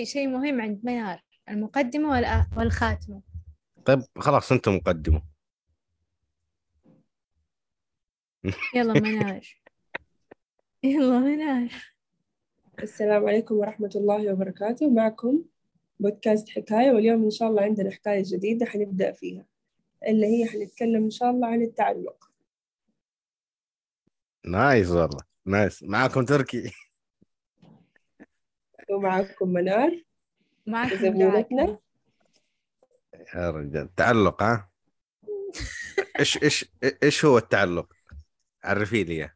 شيء مهم عند منار المقدمة والخاتمة. طيب خلاص انت مقدمة. يلا منار يلا منار السلام عليكم ورحمة الله وبركاته. معكم بودكاست حكاية واليوم إن شاء الله عندنا حكاية جديدة حنبدأ فيها اللي هي حنتكلم إن شاء الله عن التعلق. nice والله. nice. معاكم تركي. ومعكم منار. معك زميلتنا يا رجال تعلق ها؟ إيش إيش إيش هو التعلق؟ عرفي لي إياه.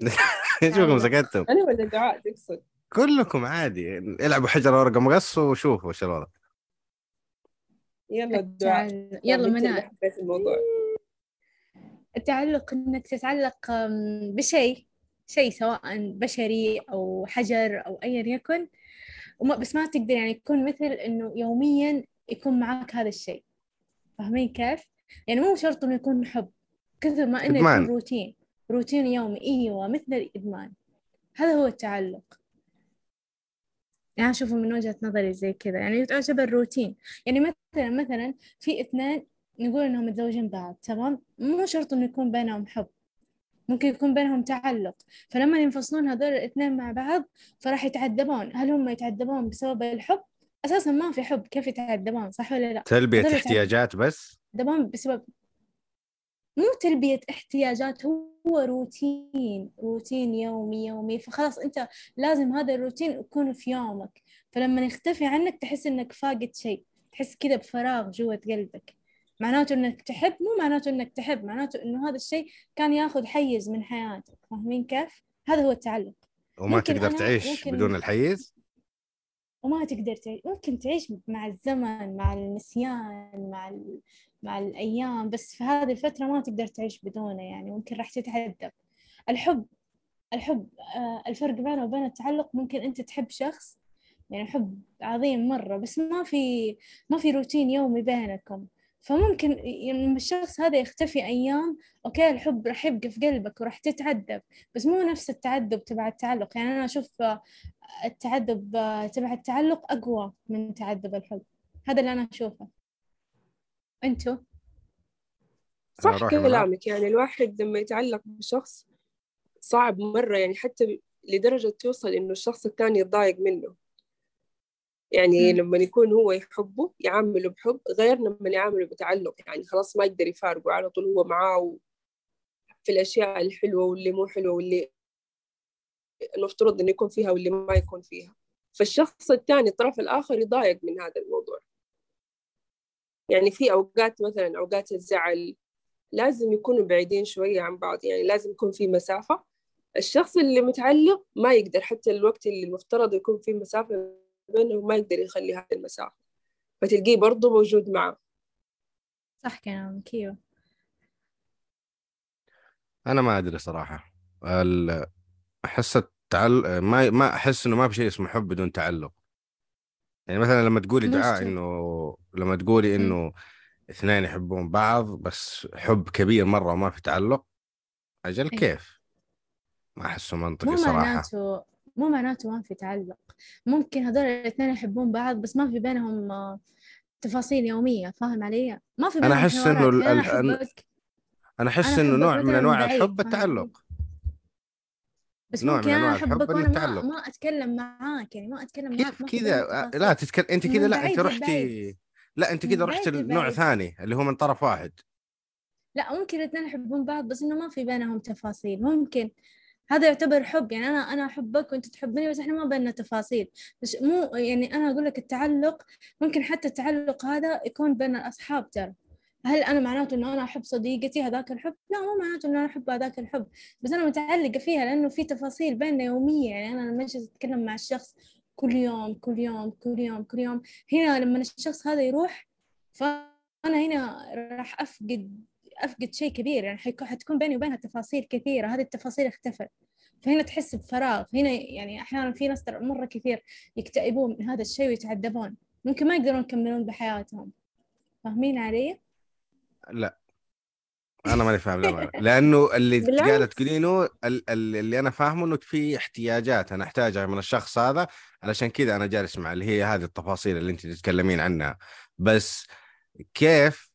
بكم سكتتم؟ أنا ولا دعاء؟ تقصد. كلكم عادي. العبوا حجر ورقة مقص وشوفوا إيش الوضع. يلا الدعاء يلا منار. حبيت الموضوع. التعلق إنك تتعلق بشيء. شيء سواء بشري أو حجر أو ايا يكن. وما بس ما تقدر يعني يكون مثل إنه يوميا يكون معاك هذا الشيء. فاهمين كيف؟ يعني مو شرط إنه يكون حب كثر ما إنه إدمان. يكون روتين. روتين يومي. إيوه مثل الإدمان. هذا هو التعلق. يعني أشوفه من وجهة نظري زي كذا. يعني تعتبر روتين. يعني مثلا مثلا في اثنين نقول إنهم متزوجين بعض تمام؟ مو شرط إنه يكون بينهم حب. ممكن يكون بينهم تعلق. فلما ينفصلون هذول الاثنين مع بعض فراح يتعذبون. هل هم يتعذبون بسبب الحب؟ أساسا ما في حب. كيف يتعذبون؟ صح ولا لا؟ تلبية احتياجات بس؟ يتعذبون بسبب مو تلبية احتياجات هو روتين. روتين يومي يومي. فخلاص أنت لازم هذا الروتين يكون في يومك. فلما يختفي عنك تحس إنك فاقد شيء. تحس كذا بفراغ جوة قلبك. معناته إنك تحب مو معناته إنك تحب معناته إنه هذا الشيء كان يأخذ حيز من حياتك فاهمين كيف؟ هذا هو التعلق. وما تقدر تعيش ممكن- بدون الحيز؟ وما تقدر تعيش ممكن تعيش مع الزمن مع النسيان مع ال... مع الأيام بس في هذه الفترة ما تقدر تعيش بدونه يعني ممكن راح تتعذب. الحب الحب آه الفرق بينه وبين التعلق ممكن أنت تحب شخص يعني حب عظيم مرة بس ما في ما في روتين يومي بينكم. فممكن لما الشخص هذا يختفي أيام أوكي الحب راح يبقى في قلبك وراح تتعذب بس مو نفس التعذب تبع التعلق. يعني أنا أشوف آه، التعذب آه، تبع التعلق أقوى من تعذب الحب. هذا اللي أنا أشوفه. أنتوا صح. كلامك. يعني الواحد لما يتعلق بشخص صعب مرة يعني حتى لدرجة توصل إنه الشخص الثاني يتضايق منه. يعني. لما يكون هو يحبه يعامله بحب غير لما يعامله بتعلق يعني خلاص ما يقدر يفارقه على طول هو معاه في الأشياء الحلوة واللي مو حلوة واللي المفترض إنه يكون فيها واللي ما يكون فيها. فالشخص الثاني الطرف الآخر يضايق من هذا الموضوع. يعني في أوقات مثلا أوقات الزعل لازم يكونوا بعيدين شوية عن بعض يعني لازم يكون في مسافة. الشخص اللي متعلق ما يقدر حتى الوقت اللي المفترض يكون في مسافة بينهم ما يقدر يخلي هذه المسافة فتلقيه برضه موجود معه. صح كلامك أيوه. أنا ما أدري صراحة. ال- أحس التعلق ما ما أحس إنه ما في شيء اسمه حب بدون تعلق. يعني مثلا لما تقولي دعاء. إنه لما تقولي إنه اثنين يحبون بعض بس حب كبير مرة وما في تعلق أجل إيه. كيف؟ ما أحسه منطقي مو صراحة. معناته مو معناته ما في تعلق ممكن هذول الاثنين يحبون بعض بس ما في بينهم آه، تفاصيل يومية فاهم علي؟ ما في أنا أحس إنه ال- أنا أنا إنه أحبك نوع من بعيد، الحب التعلق بس نوع ممكن من أنواع الحب إنه وأنا ما, التعلق. ما أتكلم معاك يعني ما أتكلم معاك كيف ما كذا آه،. لا تتكلم أنت كذا لا بعيد رحتي. لا من كذا رحت لبعيد. ثاني اللي هو من طرف واحد لا ممكن الاثنين يحبون بعض بس إنه ما في بينهم تفاصيل ممكن هذا يعتبر حب. يعني أنا أنا أحبك وأنت تحبني بس إحنا ما بيننا تفاصيل. بس مو يعني أنا أقول لك التعلق ممكن حتى التعلق هذا يكون بين الأصحاب ترى. هل أنا معناته إنه أنا أحب صديقتي هذاك الحب؟ لا مو معناته إنه أنا أحب هذاك الحب. بس أنا متعلقة فيها لأنه في تفاصيل بيننا يومية. يعني أنا لما أجي أتكلم مع الشخص كل يوم كل يوم كل يوم كل يوم هنا لما الشخص هذا يروح فأنا هنا راح أفقد أفقد شيء كبير يعني حتكون بيني وبينها تفاصيل كثيرة هذه التفاصيل اختفت. فهنا تحس بفراغ هنا يعني أحيانا في ناس ترى مرة كثير يكتئبون من هذا الشيء ويتعذبون. ممكن ما يقدرون يكملون بحياتهم. فاهمين علي؟ لا. أنا ماني فاهم لأنه اللي. قاعدة تقولينه ال- ال- اللي أنا فاهمه إنه في احتياجات أنا أحتاجها من الشخص هذا علشان كذا أنا جالس مع اللي هي هذه التفاصيل اللي انت تتكلمين عنها. بس كيف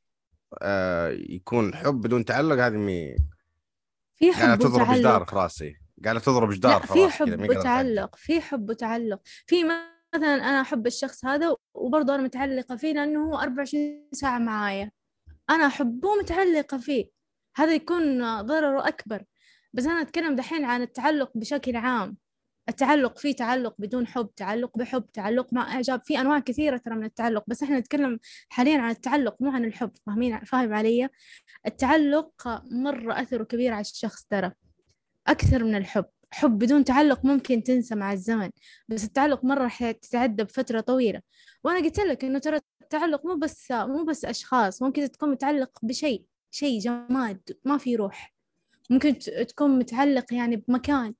يكون حب بدون تعلق هذه مي في حب تضرب جدار في راسي؟ قاعدة تضرب جدار في حب. وتعلق في حب وتعلق. في مثلا أنا أحب الشخص هذا وبرضه أنا متعلقة فيه لأنه هو 24 ساعة معايا. أنا أحبه ومتعلقة فيه. هذا يكون ضرره أكبر. بس أنا أتكلم دحين عن التعلق بشكل عام. التعلق فيه تعلق بدون حب تعلق بحب تعلق مع إعجاب. في أنواع كثيرة ترى من التعلق بس إحنا نتكلم حاليا عن التعلق مو عن الحب. فاهمين؟ فاهم علي؟ التعلق مرة أثره كبير على الشخص ترى أكثر من الحب. حب بدون تعلق ممكن تنسى مع الزمن بس التعلق مرة حتتعدى بفترة طويلة. وأنا قلت لك إنه ترى التعلق مو بس مو بس أشخاص ممكن تكون متعلق بشيء شيء جماد ما في روح. ممكن تكون متعلق يعني بمكان.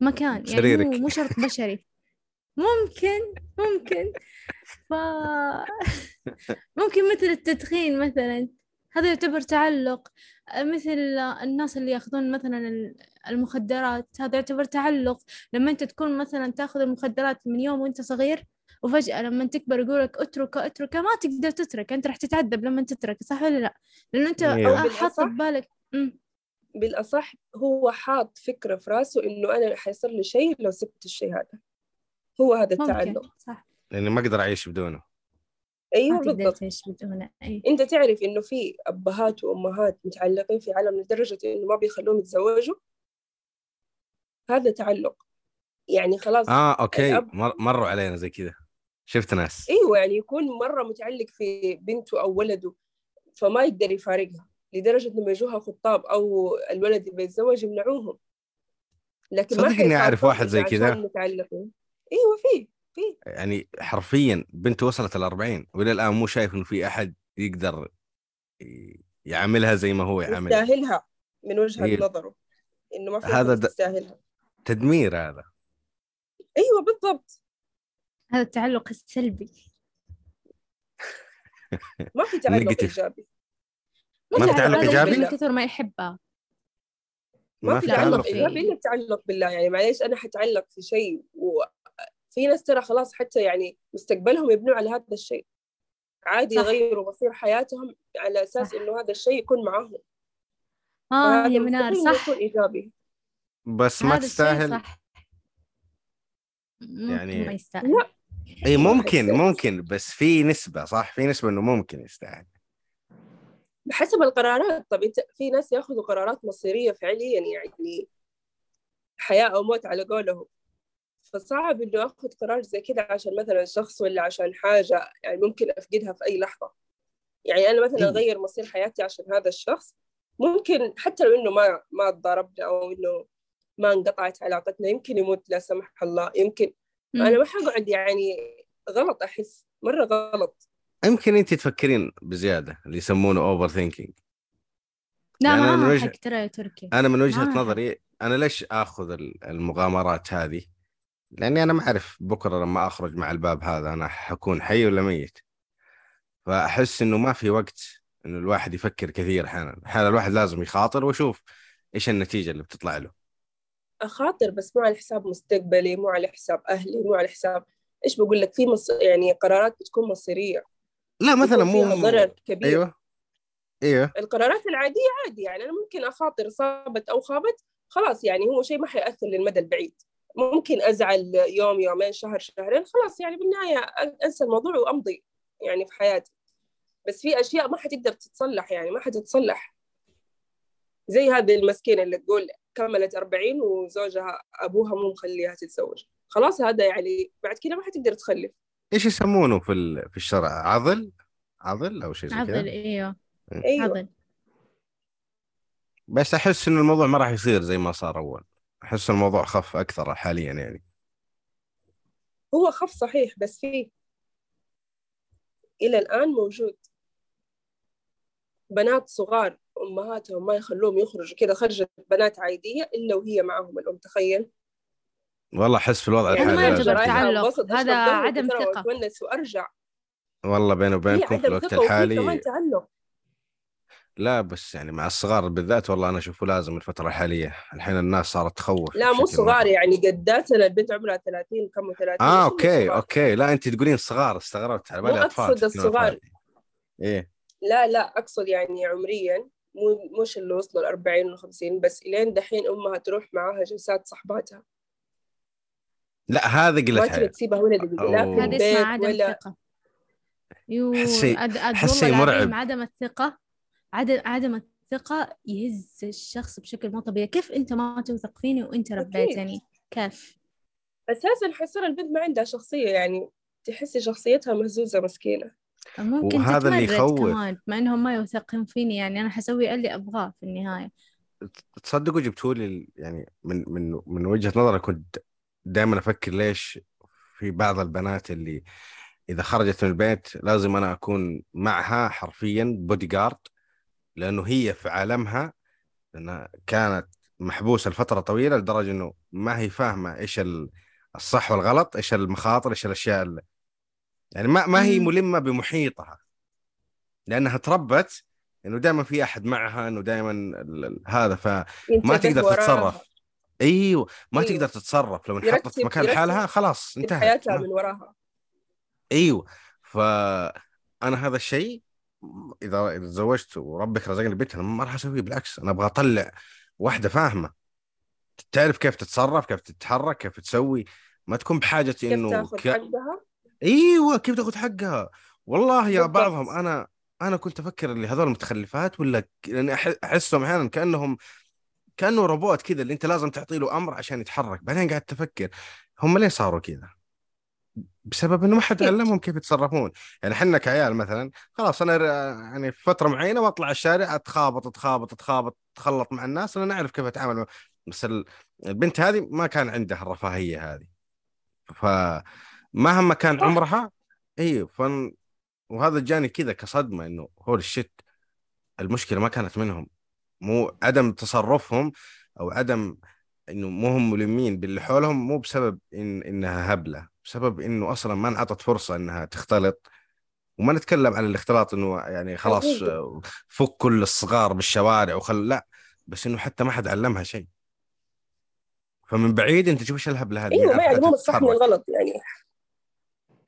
مكان يعني مو, سريرك. مو شرط بشري. ممكن ممكن. ف ممكن مثل التدخين مثلا. هذا يعتبر تعلق. مثل الناس اللي يأخذون مثلا المخدرات هذا يعتبر تعلق. لما أنت تكون مثلا تأخذ المخدرات من يوم وأنت صغير وفجأة لما تكبر يقولك اتركه اتركه ما تقدر تترك. أنت راح تتعذب لما تترك صح ولا لا؟ لأنه أنت أيوة. أو حاط بالأصح- ببالك أمم، بالأصح هو حاط فكرة في راسه إنه أنا حيصير لي شيء لو سبت الشيء هذا. هو هذا ممكن التعلق. صح. لأني ما أقدر أعيش بدونه. أيوه ما تقدر بالضبط. تعيش بدونه أي. أنت تعرف إنه في أبهات وأمهات متعلقين في عالم لدرجة إنه ما بيخلوهم يتزوجوا؟ هذا تعلق. يعني خلاص آه أوكي. الأب- مر مروا علينا زي كذا. شفت ناس. أيوه يعني يكون مرة متعلق في بنته أو ولده فما يقدر يفارقها. لدرجة لما يجوها خطاب أو الولد يبي يتزوج يمنعوهم. لكن ما صدق إني أعرف حيخافوا واحد زي كذا. متعلقين. إيوه في في. يعني حرفيا بنته وصلت الأربعين وإلى الآن مو شايف إنه في أحد يقدر يعاملها زي ما هو يعاملها. يستاهلها من وجهة إيه. نظره. إنه ما في هذا د- تستاهلها تدمير هذا. إيوه بالضبط. هذا التعلق السلبي. ما في تعلق. إيجابي. ما في تعلق هذا إيجابي؟ من كثر ما يحبها ما في تعلق في- إيجابي الا التعلق بالله يعني معليش أنا حتعلق في شيء وفي ناس ترى خلاص حتى يعني مستقبلهم يبنوا على هذا الشيء. عادي صح. يغيروا مصير حياتهم على أساس صح. إنه هذا الشيء يكون معاهم. آه يا منار صح. يكون إيجابي. بس ما تستاهل. صح. يعني- ما يستاهل. لا. إي ممكن ممكن بس في نسبة صح؟ في نسبة إنه ممكن يستاهل. بحسب القرارات. طب انت في ناس ياخذوا قرارات مصيرية فعليا يعني حياة أو موت على قولهم. فصعب إنه أخذ قرار زي كذا عشان مثلا شخص ولا عشان حاجة يعني ممكن أفقدها في أي لحظة. يعني أنا مثلا إيه. أغير مصير حياتي عشان هذا الشخص. ممكن حتى لو إنه ما ما تضاربنا أو إنه ما انقطعت علاقتنا يمكن يموت لا سمح الله يمكن. أنا ما حقعد يعني غلط أحس مرة غلط. يمكن انت تفكرين بزيادة اللي يسمونه overthinking لا يعني أنا من معاها وجه- حق ترى يا تركي. أنا من وجهة معاها نظري أنا ليش آخذ ال- المغامرات هذه؟ لأني أنا ما أعرف بكرة لما أخرج مع الباب هذا أنا حكون حي ولا ميت. فأحس إنه ما في وقت إنه الواحد يفكر كثير أحيانا. أحيانا الواحد لازم يخاطر ويشوف إيش النتيجة اللي بتطلع له. أخاطر بس مو على حساب مستقبلي مو على حساب أهلي مو على حساب إيش بقول لك. في مص... يعني قرارات بتكون مصيرية. لا مثلا مو فيها ضرر كبير. أيوه. أيوه. القرارات العادية عادي يعني أنا ممكن أخاطر صابت أو خابت خلاص يعني هو شيء ما حيأثر للمدى البعيد. ممكن أزعل يوم يومين شهر شهرين خلاص يعني بالنهاية أنسى الموضوع وأمضي يعني في حياتي. بس في أشياء ما حتقدر تتصلح يعني ما حتتصلح. زي هذه المسكينة اللي تقول كملت 40 وزوجها أبوها مو مخليها تتزوج. خلاص هذا يعني بعد كده ما حتقدر تخلف. إيش يسمونه في ال- في الشرع؟ عضل؟ عضل أو شيء زي عضل كذا إيوه. إيوه. عضل. بس أحس انه الموضوع ما راح يصير زي ما صار أول. أحس الموضوع خف أكثر حاليا يعني. هو خف صحيح بس فيه إلى الآن موجود. بنات صغار أمهاتهم ما يخلوهم يخرجوا كذا خرجت بنات عادية إلا وهي معهم الأم تخيل. والله أحس في الوضع هذا ما الحالي يعتبر. تعلق. أشرب هذا عدم. وأتونس وأرجع والله بيني وبينكم في الوقت كمان الحالي تعلق لا بس يعني مع الصغار بالذات والله أنا أشوفه لازم الفترة الحالية الحين الناس صارت تخوف لا مو صغار. يعني قداتنا البنت عمرها 30 كم 30 آه okay؟ okay لا أنت تقولين صغار استغربت على بالي أطفال تتكلمون الصغار. إيه لا لا أقصد يعني عمريا مو مش اللي وصلوا ال 40 وال 50 بس إلين دحين أمها تروح معاها جلسات صحباتها لا هذا ما قله تبي حياة تسيبها. في هذا اسمه عدم ولا الثقة. يو أحس شيء- أد أد العظيم مرعب. عدم الثقة عدم عدم الثقة يهز الشخص بشكل مو طبيعي. كيف أنت ما توثق فيني وأنت ربيتني؟ كيف؟ أساسا حيصير البنت ما عندها شخصية يعني تحسي شخصيتها مهزوزة مسكينة. ممكن وهذا اللي يخوف. كمان مع إنهم ما يوثقون فيني يعني أنا حسوي اللي أبغاه في النهاية. تصدقوا جبتوا لي يعني من من من وجهة نظري كنت دائما أفكر ليش في بعض البنات اللي إذا خرجت من البيت لازم أنا أكون معها حرفيا بودي جارد لأنه هي في عالمها لانها كانت محبوسة لفترة طويلة لدرجة إنه ما هي فاهمة إيش ال- الصح والغلط إيش المخاطر إيش الأشياء اللي يعني ما ما هي. ملمة بمحيطها لأنها تربت إنه دائما في أحد معها إنه دائما هذا ف ما ينتبه تقدر. تتصرف أيوه ما أيوه. تقدر تتصرف لو انحطت في مكان يرتب لحالها خلاص انتهت حياتها من وراها أيوه فأنا هذا الشيء إذا تزوجت وربك رزقني بنت أنا ما راح أسويه بالعكس أنا أبغى أطلع واحدة فاهمة تعرف كيف تتصرف كيف تتحرك كيف تسوي ما تكون بحاجة كيف إنه تاخذ ك... حقها أيوه كيف تاخذ حقها والله يا بالضبط. بعضهم أنا أنا كنت أفكر اللي هذول متخلفات ولا لأني أحسهم أحيانا كأنهم كانه روبوت كذا اللي انت لازم تعطي له أمر عشان يتحرك. بعدين قاعد تفكر هم ليه صاروا كذا؟ بسبب إنه ما حد أكيد. علمهم كيف يتصرفون. يعني إحنا كعيال مثلا خلاص أنا يعني في فترة معينة بطلع الشارع أتخابط أتخابط أتخابط أتخلط مع الناس أنا نعرف كيف أتعامل مع- بس ال- البنت هذه ما كان عندها الرفاهية هذه. فمهما كان. عمرها أيوه فن وهذا جاني كذا كصدمة إنه هول الشت المشكلة ما كانت منهم. مو عدم تصرفهم أو عدم إنه مو هم ملمين باللي حولهم مو بسبب إن إنها هبلة بسبب إنه أصلا ما انعطت فرصة إنها تختلط. وما نتكلم عن الاختلاط إنه يعني خلاص فك كل الصغار بالشوارع وخل لا بس إنه حتى ما حد علمها شيء. فمن بعيد أنت تشوف إيش الهبلة هذه؟ إيوه ما يعلمون الصح من. الغلط يعني.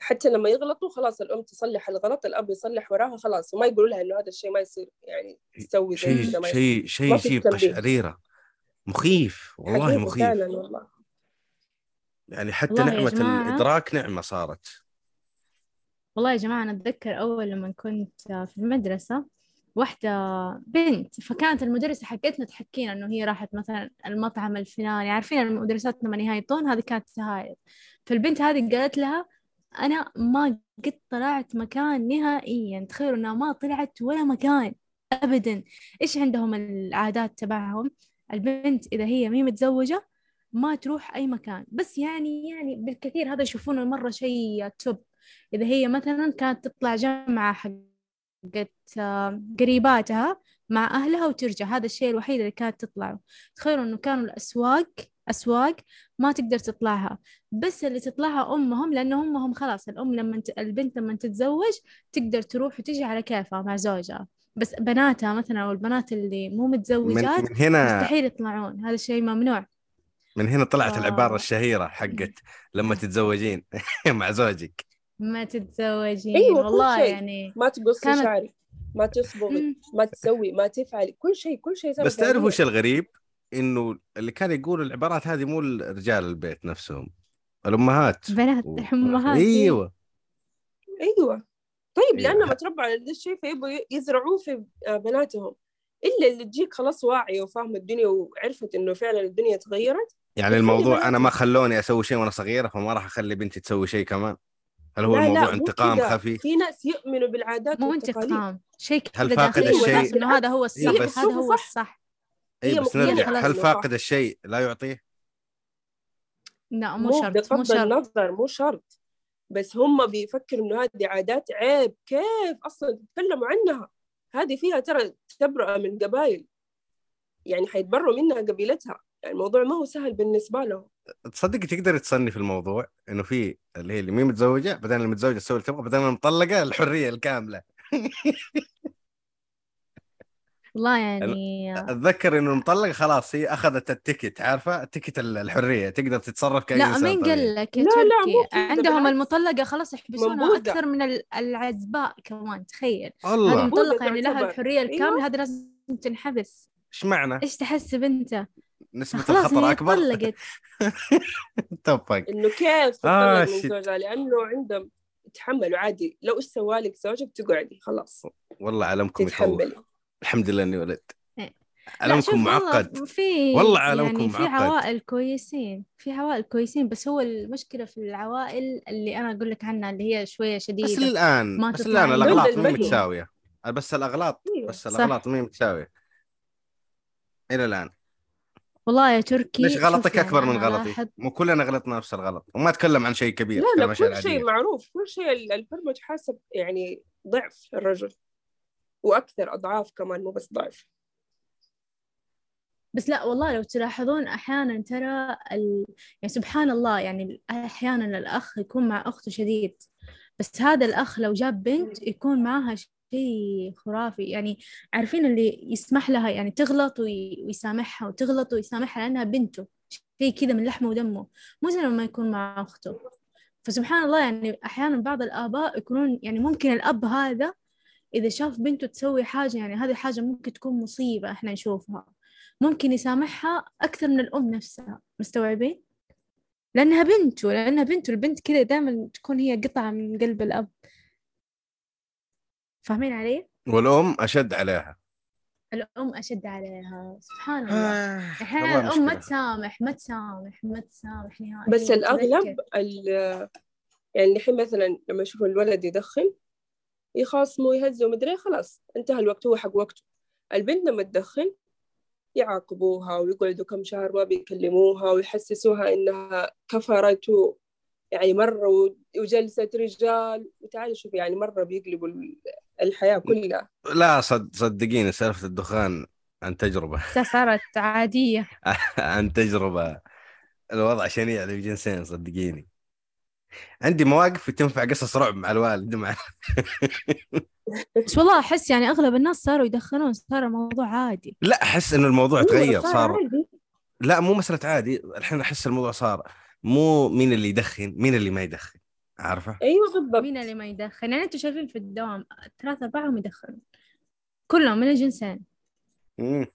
حتى لما يغلطوا خلاص الأم تصلح الغلط الأب يصلح وراها خلاص وما يقولوا لها إنه هذا الشيء ما يصير يعني تسوي زي شيء شيء شيء تنبيه. قشعريره مخيف والله مخيف. فعلا والله. يعني حتى نعمة جماعة. الإدراك نعمة صارت. والله يا جماعة أنا أتذكر أول لما كنت في المدرسة واحدة بنت فكانت المدرسة حقتنا تحكينا إنه هي راحت مثلا المطعم الفلاني. عارفين المدرسات لما يهايطون هذه كانت تهايط. فالبنت هذه قالت لها أنا ما قد طلعت مكان نهائيا. تخيلوا إنها ما طلعت ولا مكان أبدا. إيش عندهم العادات تبعهم؟ البنت إذا هي مي متزوجة ما تروح أي مكان. بس يعني يعني بالكثير هذا يشوفونه مرة شيء توب إذا هي مثلا كانت تطلع جمعة حقت آه، قريباتها مع أهلها وترجع. هذا الشيء الوحيد اللي كانت تطلعه. تخيلوا إنه كانوا الأسواق أسواق ما تقدر تطلعها بس اللي تطلعها أمهم لأنه أمهم خلاص الأم لما ت... البنت لما تتزوج تقدر تروح وتجي على كيفها مع زوجها بس بناتها مثلا أو البنات اللي مو من, متزوجات من هنا مستحيل يطلعون هذا الشيء ممنوع من هنا طلعت آه. العبارة الشهيرة حقت لما تتزوجين مع زوجك ما تتزوجين أيوة، كل والله شيء. يعني ما تقصي كانت- شعرك ما تصبغي. ما تسوي ما تفعلي كل شيء كل شيء بس تعرف وش الغريب؟ إنه اللي كان يقول العبارات هذه مو رجال البيت نفسهم الأمهات. بنات و- أمهات أيوه. أيوه. طيب أيوة. لأنهم تربوا على ذا الشيء فيبغوا يزرعوه في آه، بناتهم. إلا اللي تجيك خلاص واعية وفاهمة الدنيا وعرفت إنه فعلا الدنيا تغيرت. يعني الموضوع أنا ما خلوني أسوي شيء وأنا صغيره فما راح أخلي بنتي تسوي شيء كمان؟ هل هو لا الموضوع لا انتقام. خفي؟ في ناس يؤمنوا بالعادات مو انتقام شيء هل فاقد الشيء- إنه هذا هو الصح إيه بس- هذا هو صح. الصح. اي بس نرجع. هل فاقد. الشيء لا يعطيه؟ لا مو مو شرط مو بغض شرط. النظر مو شرط. بس هم بيفكروا إنه هذه عادات عيب. كيف أصلا تتكلموا عنها؟ هذه فيها ترى تبرأة من قبائل يعني حيتبروا منها قبيلتها. يعني الموضوع ما هو سهل بالنسبة لهم. تصدق تقدر تصني في الموضوع إنه في اللي هي اللي مي متزوجة بعدين اللي متزوجة تسوي اللي تبغى بعدين المطلقة الحرية الكاملة. والله يعني أتذكر إنه مطلق خلاص هي أخذت ال ticket عارفة ticket الحرية تقدر تتصرف كأي لا مين. قال لك يا لا، لا، تركي عندهم بالعكس. المطلقة خلاص يحبسونها. أكثر من ال- العزباء كمان تخيل هذه منبوذة مطلقة يعني لها. الحرية أيوة. الكاملة هذه لازم تنحبس إيش معنى؟ إيش تحسب انت؟ نسبة خلاص الخطر هي أكبر طلقت تفق إنه كيف آه، من شت. زوجها لأنه عندهم يتحملوا عادي لو إيش سوالك زوجك تقعدي خلاص والله علمكم يخوف الحمد لله إني ولد إيه. علمكم والله معقد في والله عالمكم يعني في معقد. عوائل كويسين في عوائل كويسين بس هو المشكلة في العوائل اللي أنا أقول لك عنها اللي هي شوية بس شديدة الآن ما بس الآن الأغلاط. مو متساوية بس الأغلاط أيوة. بس. الأغلاط مو متساوية إلى الآن والله يا تركي ليش غلطك يعني أكبر من أنا غلطي؟ لاحظ- مو كلنا غلطنا نفس الغلط وما أتكلم عن شيء كبير لا لا كل شيء. معروف كل شيء ال- الحرمة تحاسب يعني ضعف الرجل وأكثر أضعاف كمان مو بس ضعف. بس لا والله لو تلاحظون أحيانا ترى ال... يعني سبحان الله يعني أحيانا الأخ يكون مع أخته شديد. بس هذا الأخ لو جاب بنت يكون معها شيء خرافي. يعني عارفين اللي يسمح لها يعني تغلط وي... ويسامحها وتغلط ويسامحها لأنها بنته. شيء كذا من لحمه ودمه. مو زي لما يكون مع أخته. فسبحان الله يعني أحيانا بعض الآباء يكونون يعني ممكن الأب هذا إذا شاف بنته تسوي حاجة يعني هذه حاجة ممكن تكون مصيبة إحنا نشوفها ممكن يسامحها أكثر من الأم نفسها مستوعبين؟ لأنها بنته لأنها بنته البنت كذا دائما تكون هي قطعة من قلب الأب فاهمين علي؟ والأم أشد عليها الأم أشد عليها سبحان الله آه، أحيانا والله الأم ما. تسامح ما تسامح ما تسامح نهائيا بس الأغلب تذكر. ال- يعني الحين مثلا لما يشوفوا الولد يدخن يخاصموا يهزوا مدري خلاص انتهى الوقت هو حق وقته. البنت لما تدخن يعاقبوها ويقعدوا كم شهر ما بيكلموها ويحسسوها إنها كفرت يعني مرة وجلسة رجال. وتعالي شوفي يعني مرة بيقلبوا ال- الحياة كلها. لا صد صدقيني سالفة الدخان عن تجربة. صارت عادية. عن تجربة. الوضع شنيع للجنسين صدقيني. عندي مواقف تنفع قصص رعب مع الوالد مع بس والله أحس يعني أغلب الناس صاروا يدخنون صار الموضوع عادي. لا أحس إن الموضوع تغير صار عادي. لا مو مسألة عادي. الحين أحس الموضوع صار. مو مين اللي يدخن مين اللي ما يدخن عارفة؟ أيوه بالضبط. مين اللي ما يدخن؟ يعني أنتم شايفين في الدوام ثلاثة أرباعهم يدخنون. كلهم من الجنسين. مم.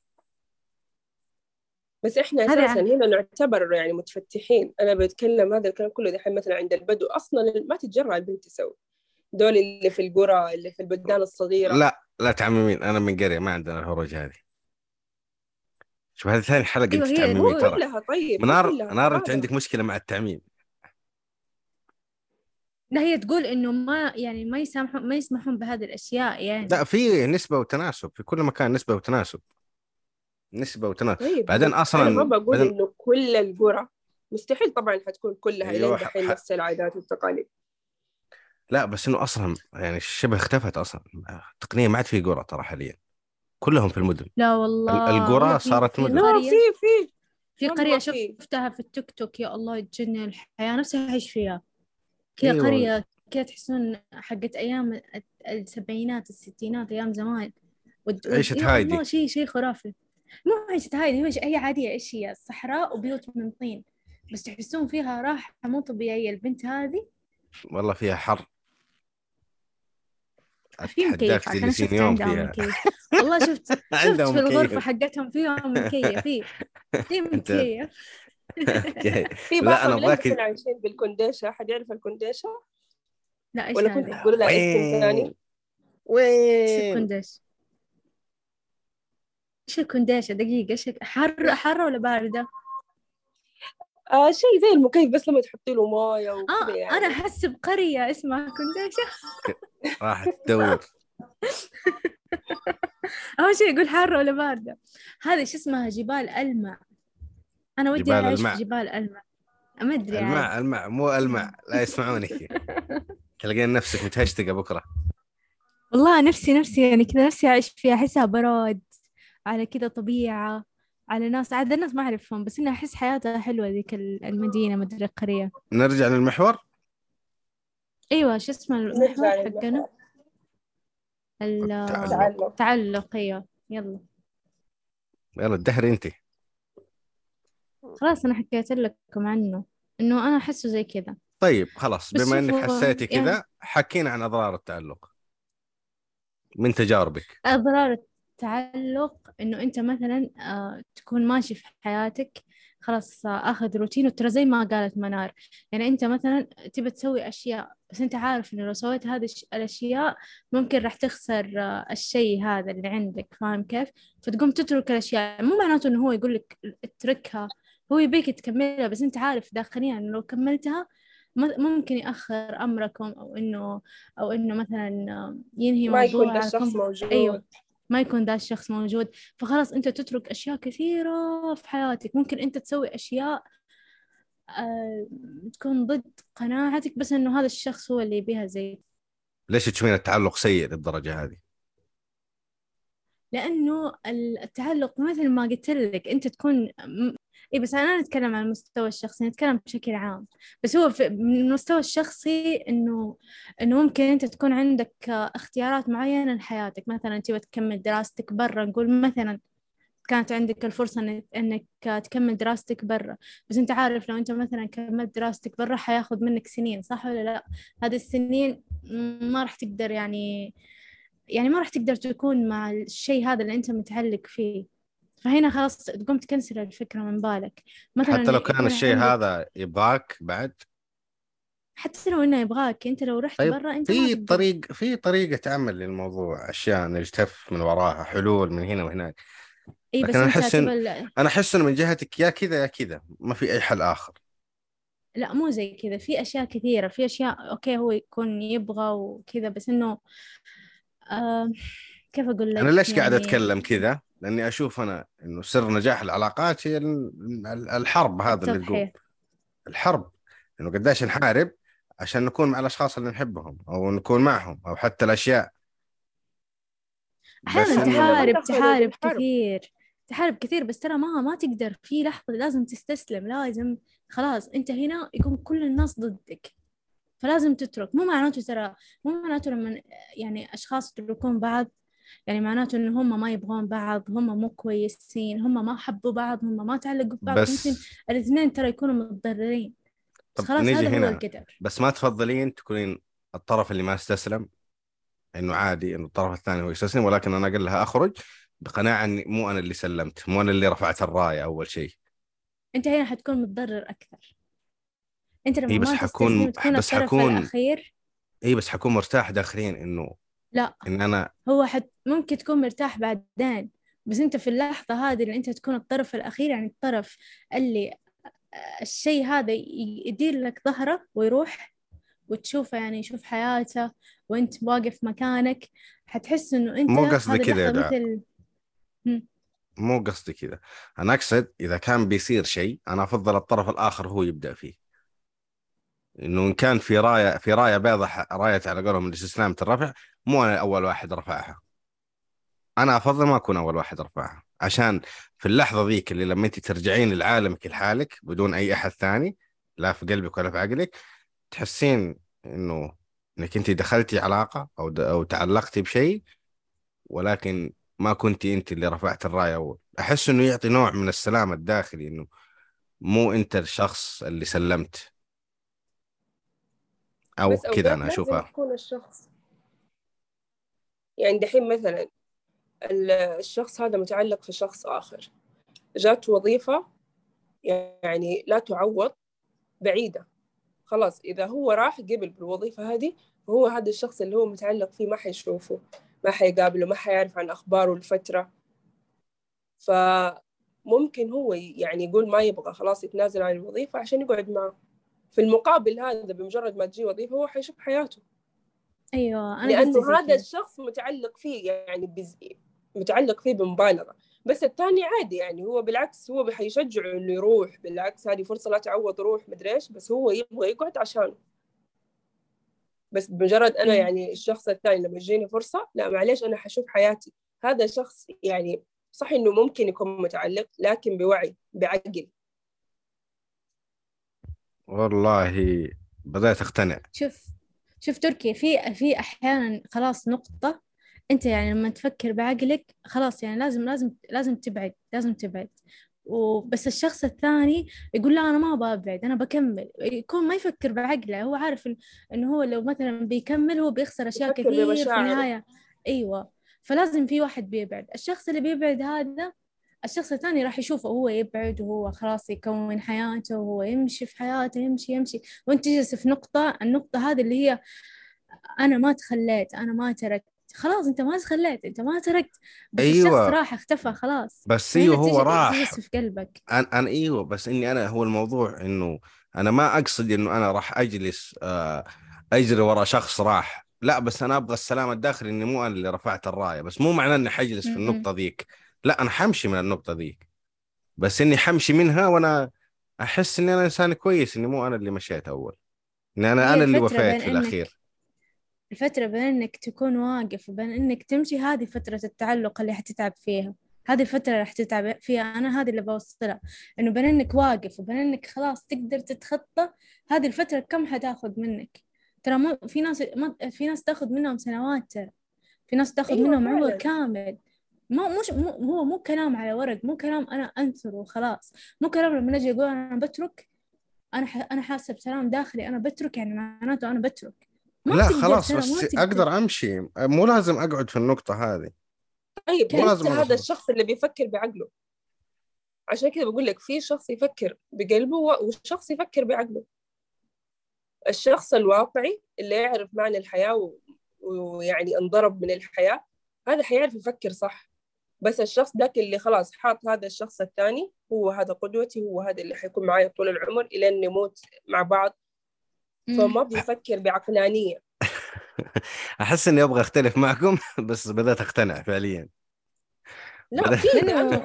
بس إحنا أساسا هنا نعتبر يعني متفتحين. أنا بتكلم هذا الكلام كله دحين مثلا عند البدو. أصلا ما تتجرأ البنت تسوي. دول اللي في القرى اللي في البلدان الصغيرة. لا لا تعممين. أنا من قرية ما عندنا الهروج هذه. شوف هذه ثاني حلقة أيوة، انت هي تعممين ترى. كلها طيب منار. منار أنت هذا. عندك مشكلة مع التعميم. لا هي تقول إنه ما يعني ما يسامحون ما يسمحون بهذه الأشياء يعني. لا في نسبة وتناسب. في كل مكان نسبة وتناسب. نسبة وتناسب طيب بعدين أنا أصلا ما بقول بعدين إنه كل القرى مستحيل طبعا حتكون كلها أيوة، الين ح- دحين نفس العادات والتقاليد. لا بس إنه أصلا يعني شبه اختفت أصلا. التقنيه ما عاد في قرى ترى حاليا. كلهم في المدن. لا والله. ال- القرى صارت مدن. لا في في في في. شفتها في التيك توك يا الله تجنن الحياة. نفسها أعيش فيها. كذا أيوة. قرية كذا تحسون حقت أيام السبعينات الستينات أيام زمان. ود... ود- عيشة هايدي. شيء شيء خرافي. مو هو ش- هي عادية إيش هي؟ صحراء وبيوت من طين. بس تحسون فيها راحة مو طبيعية. البنت هذه والله فيها حر. في مكيف اتحداك تجلسين يوم فيها. والله شفت شفت في الغرفة. حقتهم فيهم مكيف في في مكيف. في لا، بعض مثلا عايشين بالكونديشة. أحد يعرف الكونديشة؟ لا إيش ولا كنت؟ تقول لها اسم ثاني؟ وين؟ الكندش؟ إيش الكنداشة دقيقة إيش حر حارة ولا باردة؟ آه شيء زي المكيف بس لما تحطي له مويه آه وكذا يعني. أنا أحس بقرية اسمها كنداشة راح تدور. أول شيء يقول حارة ولا باردة. هذه شو اسمها؟ جبال ألمع. أنا ودي ألمع. في جبال ألمع. ما أدري عاد. المع ألمع مو ألمع. لا يسمعونك. تلقين نفسك متهشتقة بكرة. والله نفسي نفسي يعني كذا نفسي أعيش فيها أحسها براد. على كذا طبيعة على ناس عاد الناس ما أعرفهم بس إنها أحس حياتها حلوة ذيك ال- المدينة مدري القرية. نرجع للمحور؟ أيوة شو اسمه المحور. حقنا؟ ال- التعلق. تعلق التعلق أيوة يلا. يلا الدهري أنت. خلاص أنا حكيت لكم عنه إنه أنا أحسه زي كذا. طيب خلاص بما انك حسيتي يعني- كذا حكينا عن أضرار التعلق. من تجاربك. أضرار التعلق إنه أنت مثلا آه، تكون ماشي في حياتك خلاص أخذ روتين وترى زي ما قالت منار. يعني أنت مثلا تبى تسوي أشياء بس أنت عارف إنه لو سويت هذه الأشياء ممكن راح تخسر آه، الشيء هذا اللي عندك. فاهم كيف؟ فتقوم تترك الأشياء. مو معناته إنه هو يقول لك اتركها هو يبيك تكملها بس أنت عارف داخليا إنه لو كملتها ممكن يأخر أمركم أو إنه أو إنه مثلا آه، ينهي ما يكون موضوع الشخص موجود. أيوه. ما يكون ذا الشخص موجود فخلاص أنت تترك أشياء كثيرة في حياتك ممكن أنت تسوي أشياء آه تكون ضد قناعتك بس إنه هذا الشخص هو اللي يبيها زي ليش تشوفين التعلق سيء للدرجة هذه؟ لأنه التعلق مثل ما قلت لك أنت تكون إيه بس أنا نتكلم عن المستوى الشخصي نتكلم بشكل عام. بس هو في من المستوى الشخصي إنه إنه ممكن أنت تكون عندك اختيارات معينة لحياتك. مثلا تبغى تكمل دراستك برا نقول مثلا كانت عندك الفرصة إنك تكمل دراستك برا. بس أنت عارف لو أنت مثلا كملت دراستك برا حياخذ منك سنين صح ولا لا؟ هذه السنين ما راح تقدر يعني يعني ما راح تقدر تكون مع الشيء هذا اللي أنت متعلق فيه. فهنا خلاص تقوم تكنسل الفكرة من بالك. مثلا حتى لو كان الشيء هذا يبغاك بعد؟ حتى لو إنه يبغاك أنت لو رحت طيب برا ما في. طريق في طريقة عمل للموضوع أشياء نلتف من وراها حلول من هنا وهناك. إي بس أنت أحس إن- أنا أحس انه من جهتك يا كذا يا كذا ما في أي حل آخر. لا مو زي كذا. في أشياء كثيرة. في أشياء أوكي هو يكون يبغى وكذا بس إنه آه كيف أقول لك؟ أنا ليش قاعد يعني- أتكلم كذا؟ لأني أشوف أنا إنه سر نجاح العلاقات هي ال- ال- الحرب هذا اللي تقول. الحرب. إنه قديش نحارب عشان نكون مع الأشخاص اللي نحبهم أو نكون معهم أو حتى الأشياء. إنه- تحارب تحارب. كثير. تحارب كثير بس ترى ما ما تقدر في لحظة لازم تستسلم لازم خلاص أنت هنا يكون كل الناس ضدك. فلازم تترك. مو معناته ترى مو معناته لما يعني أشخاص يتركون بعض يعني معناته إن هم ما يبغون بعض هم مو كويسين هم ما حبوا بعض هم ما تعلقوا ببعض بس ممكن الاثنين ترى يكونوا متضررين. بس خلاص نيجي هذا هو هنا. القدر. بس ما تفضلين تكونين الطرف اللي ما استسلم إنه عادي إنه الطرف الثاني هو يستسلم ولكن أنا أقول لها أخرج بقناعة إني مو أنا اللي سلمت مو أنا اللي رفعت الراية أول شيء. أنت هنا حتكون متضرر أكثر. أنت لما إيه بس ما حكون- بس حكون- الأخير. إي بس حكون مرتاح داخليا إنه لا إن أنا هو حت ممكن تكون مرتاح بعدين بس أنت في اللحظة هذه اللي أنت تكون الطرف الأخير يعني الطرف اللي الشيء هذا يدير لك ظهره ويروح وتشوفه يعني يشوف حياته وأنت واقف مكانك. حتحس إنه أنت مو قصدي كذا. مثل مو قصدي كذا. أنا أقصد إذا كان بيصير شيء أنا أفضل الطرف الآخر هو يبدأ فيه. إنه إن كان في راية في راية بيضاء رايه على قولهم الاستسلام الرفع مو أنا أول واحد رفعها. أنا أفضل ما أكون أول واحد رفعها. عشان في اللحظة ذيك اللي لما أنت ترجعين لعالمك لحالك بدون أي أحد ثاني لا في قلبك ولا في عقلك تحسين إنه إنك أنت دخلتي علاقة أو أو تعلقتي بشيء ولكن ما كنتي أنت اللي رفعت الراية. اول أحس إنه يعطي نوع من السلام الداخلي إنه مو أنت الشخص اللي سلمت. أو بس كذا أوقات أنا لازم أشوفها. تكون الشخص يعني دحين مثلا ال- الشخص هذا متعلق في شخص آخر جات وظيفة يعني لا تعوض بعيدة. خلاص إذا هو راح قبل بالوظيفة هذه هو هذا الشخص اللي هو متعلق فيه ما حيشوفه ما حيقابله ما حيعرف عن أخباره لفترة فممكن هو يعني يقول ما يبغى خلاص يتنازل عن الوظيفة عشان يقعد معه. في المقابل هذا بمجرد ما تجي وظيفة هو حيشوف حياته. أيوه أنا زي هذا. الشخص متعلق فيه يعني بز... متعلق فيه بمبالغة. بس الثاني عادي يعني هو بالعكس هو حيشجعه إنه يروح بالعكس هذه فرصة لا تعوض روح مدري إيش بس هو يبغى يقعد عشانه. بس بمجرد مم. يعني الشخص الثاني لما يجيني فرصة لا معليش أنا حشوف حياتي. هذا شخص يعني صح إنه ممكن يكون متعلق لكن بوعي بعقل. والله بدأت أقتنع. شوف شوف تركي في في أحيانا خلاص نقطة أنت يعني لما تفكر بعقلك خلاص يعني لازم لازم لازم تبعد لازم تبعد. وبس الشخص الثاني يقول لا أنا ما ببعد أنا بكمل. يكون ما يفكر بعقله هو عارف إن- إنه هو لو مثلا بيكمل هو بيخسر أشياء كثير في. النهاية. أيوه. فلازم في واحد بيبعد. الشخص اللي بيبعد هذا الشخص الثاني راح يشوفه هو يبعد وهو خلاص يكون حياته وهو يمشي في حياته يمشي يمشي. وانت تجلس في نقطة النقطة هذه اللي هي أنا ما تخليت أنا ما تركت. خلاص أنت ما تخليت أنت ما تركت. بس أيوة. الشخص راح اختفى خلاص. بس أيوه هو راح. في قلبك. أنا أنا أيوه بس إني أنا هو الموضوع إنه أنا ما أقصد إنه أنا راح أجلس آه، أجري ورا شخص راح. لا بس أنا أبغى السلام الداخلي إني مو أنا اللي رفعت الراية. بس مو معناه إني حجلس في. النقطة ذيك. لا أنا حمشي من النقطة ذيك. بس إني حمشي منها وأنا أحس إني أنا إنسان كويس إني مو أنا اللي مشيت أول. إني أنا أنا اللي وفيت في الأخير. الفترة بين إنك تكون واقف وبين إنك تمشي هذه فترة التعلق اللي حتتعب فيها. هذه الفترة اللي حتتعب فيها. أنا هذه اللي بوصلها. إنه بين إنك واقف وبين إنك خلاص تقدر تتخطى هذه الفترة كم حتاخذ منك؟ ترى مو في ناس ما في ناس تاخذ منهم سنوات ترى. في ناس تاخذ أيوة منهم عمر. كامل. ما مش مو هو مو كلام على ورق مو كلام أنا أنثر وخلاص. مو كلام لما أجي أقول أنا بترك أنا ح... أنا حاسة بسلام داخلي أنا بترك يعني معناته أنا بترك. ما لا خلاص بس. أقدر أمشي. مو لازم أقعد في النقطة هذه. طيب مو لازم هذا. الشخص اللي بيفكر بعقله. عشان كده بقول لك في شخص يفكر بقلبه وشخص يفكر بعقله. الشخص الواقعي اللي يعرف معنى الحياة و- ويعني انضرب من الحياة هذا حيعرف يفكر صح. بس الشخص ذاك اللي خلاص حاط هذا الشخص الثاني هو هذا قدوتي هو هذا اللي حيكون معايا طول العمر إلى أن نموت مع بعض. فما بيفكر بعقلانية. أحس إني أبغى أختلف معكم بس بدأت أقتنع فعليا. لا في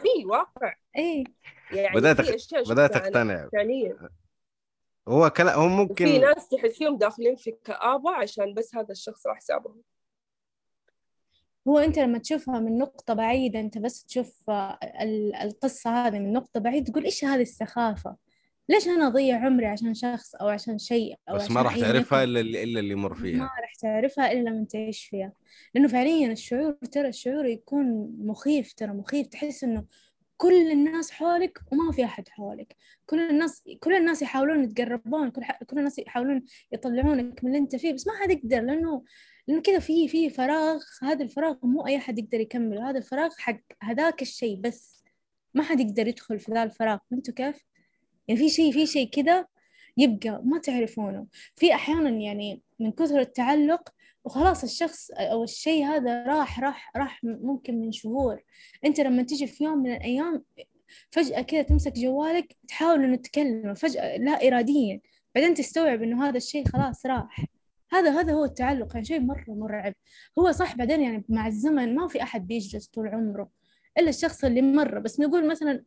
في واقع. إيه. يعني في بدأت أنا أقتنع. فعليا هو كلام هو ممكن ناس تحسيهم داخلين في كآبة عشان بس هذا الشخص راح سابهم هو أنت لما تشوفها من نقطة بعيدة أنت بس تشوف آه، ال- القصة هذه من نقطة بعيدة تقول إيش هذه السخافة؟ ليش أنا أضيع عمري عشان شخص أو عشان شيء أو بس عشان ما راح تعرفها؟ إلا اللي إلا اللي يمر ما فيها راح تعرفها إلا لما تعيش فيها. لأنه فعليا الشعور ترى الشعور يكون مخيف ترى مخيف. تحس إنه كل الناس حولك وما في أحد حولك. كل الناس كل الناس يحاولون يتقربون كل, ح... كل الناس يحاولون يطلعونك من اللي أنت فيه بس ما حد يقدر لأنه لأنه كذا في في فراغ هذا الفراغ مو أي أحد يقدر يكمله هذا الفراغ حق هذاك الشيء بس ما حد يقدر يدخل في ذا الفراغ فهمتوا كيف؟ يعني في شيء في شيء كذا يبقى ما تعرفونه. في أحيانا يعني من كثر التعلق وخلاص الشخص أو الشيء هذا راح راح راح ممكن من شهور. أنت لما تجي في يوم من الأيام فجأة كذا تمسك جوالك تحاول إنه تكلمه فجأة لا إراديا. بعدين تستوعب إنه هذا الشيء خلاص راح. هذا هذا هو التعلق يعني شيء مرة مرعب هو صح بعدين يعني مع الزمن ما في أحد بيجلس طول عمره إلا الشخص اللي مرة بس نقول مثلا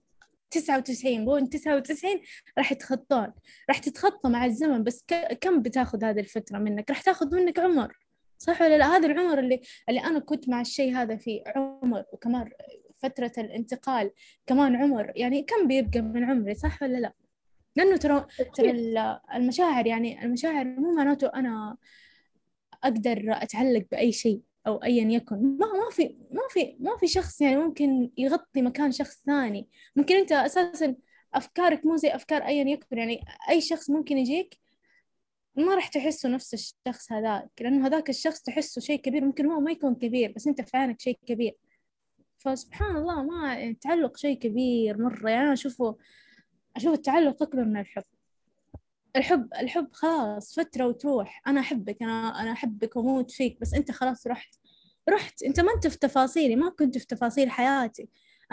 تسعة وتسعين بوين تسعة وتسعين راح يتخطون راح تتخطى مع الزمن. بس كم بتاخذ هذه الفترة منك؟ راح تاخذ منك عمر صح ولا لا؟ هذا العمر اللي اللي أنا كنت مع الشيء هذا فيه عمر وكمان فترة الانتقال كمان عمر. يعني كم بيبقى من عمري صح ولا لا؟ لأنه ترى ترى ال- المشاعر يعني المشاعر مو معناته أنا أقدر أتعلق بأي شيء أو أيا يكن. ما ما في ما في ما في شخص يعني ممكن يغطي مكان شخص ثاني. ممكن أنت أساسا أفكارك مو زي أفكار أيا يكن. يعني أي شخص ممكن يجيك ما راح تحسه نفس الشخص هذاك لأنه هذاك الشخص تحسه شيء كبير. ممكن هو ما يكون كبير بس أنت في عينك شيء كبير. فسبحان الله ما التعلق شيء كبير مرة. يعني أنا أشوفه أشوف التعلق أكبر من الحب. الحب الحب خلاص فترة وتروح. أنا أحبك أنا أنا أحبك وأموت فيك بس أنت خلاص رحت. رحت. أنت ما أنت في تفاصيلي ما كنت في تفاصيل حياتي.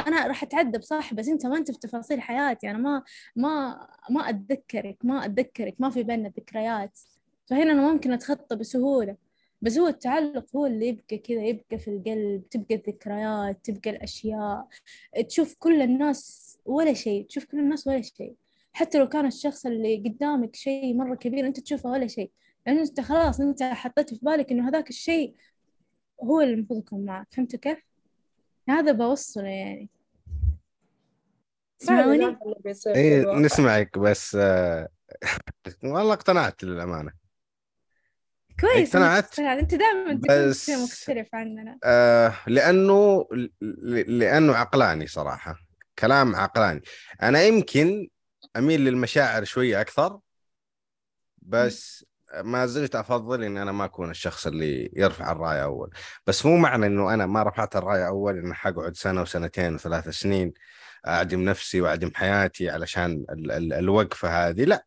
أنا راح أتعذب صح بس أنت ما أنت في تفاصيل حياتي. أنا ما ما ما أتذكرك ما أتذكرك ما في بيننا ذكريات. فهنا أنا ممكن أتخطى بسهولة. بس هو التعلق هو اللي يبقى كذا يبقى في القلب تبقى الذكريات تبقى الأشياء. تشوف كل الناس ولا شيء تشوف كل الناس ولا شيء. حتى لو كان الشخص اللي قدامك شيء مرة كبير أنت تشوفه ولا شيء. لأنه أنت خلاص أنت حطيت في بالك إنه هذاك الشيء هو اللي المفروض يكون معك. فهمتوا كيف؟ هذا بوصله يعني. تسمعوني؟ إيه الواقع. نسمعك بس آه، والله اقتنعت للأمانة. كويس اقتنعت؟ أنت دائما بس- تكون مختلف عننا. آه لأنه ل- لأنه عقلاني صراحة. كلام عقلاني. أنا يمكن أميل للمشاعر شوية أكثر بس ما زلت أفضل اني أنا ما أكون الشخص اللي يرفع الرايه أول. بس مو معنى إنه أنا ما رفعت الرايه أول إني حقعد سنة وسنتين وثلاث سنين أعدم نفسي وأعدم حياتي علشان ال- ال- الوقفة هذه. لا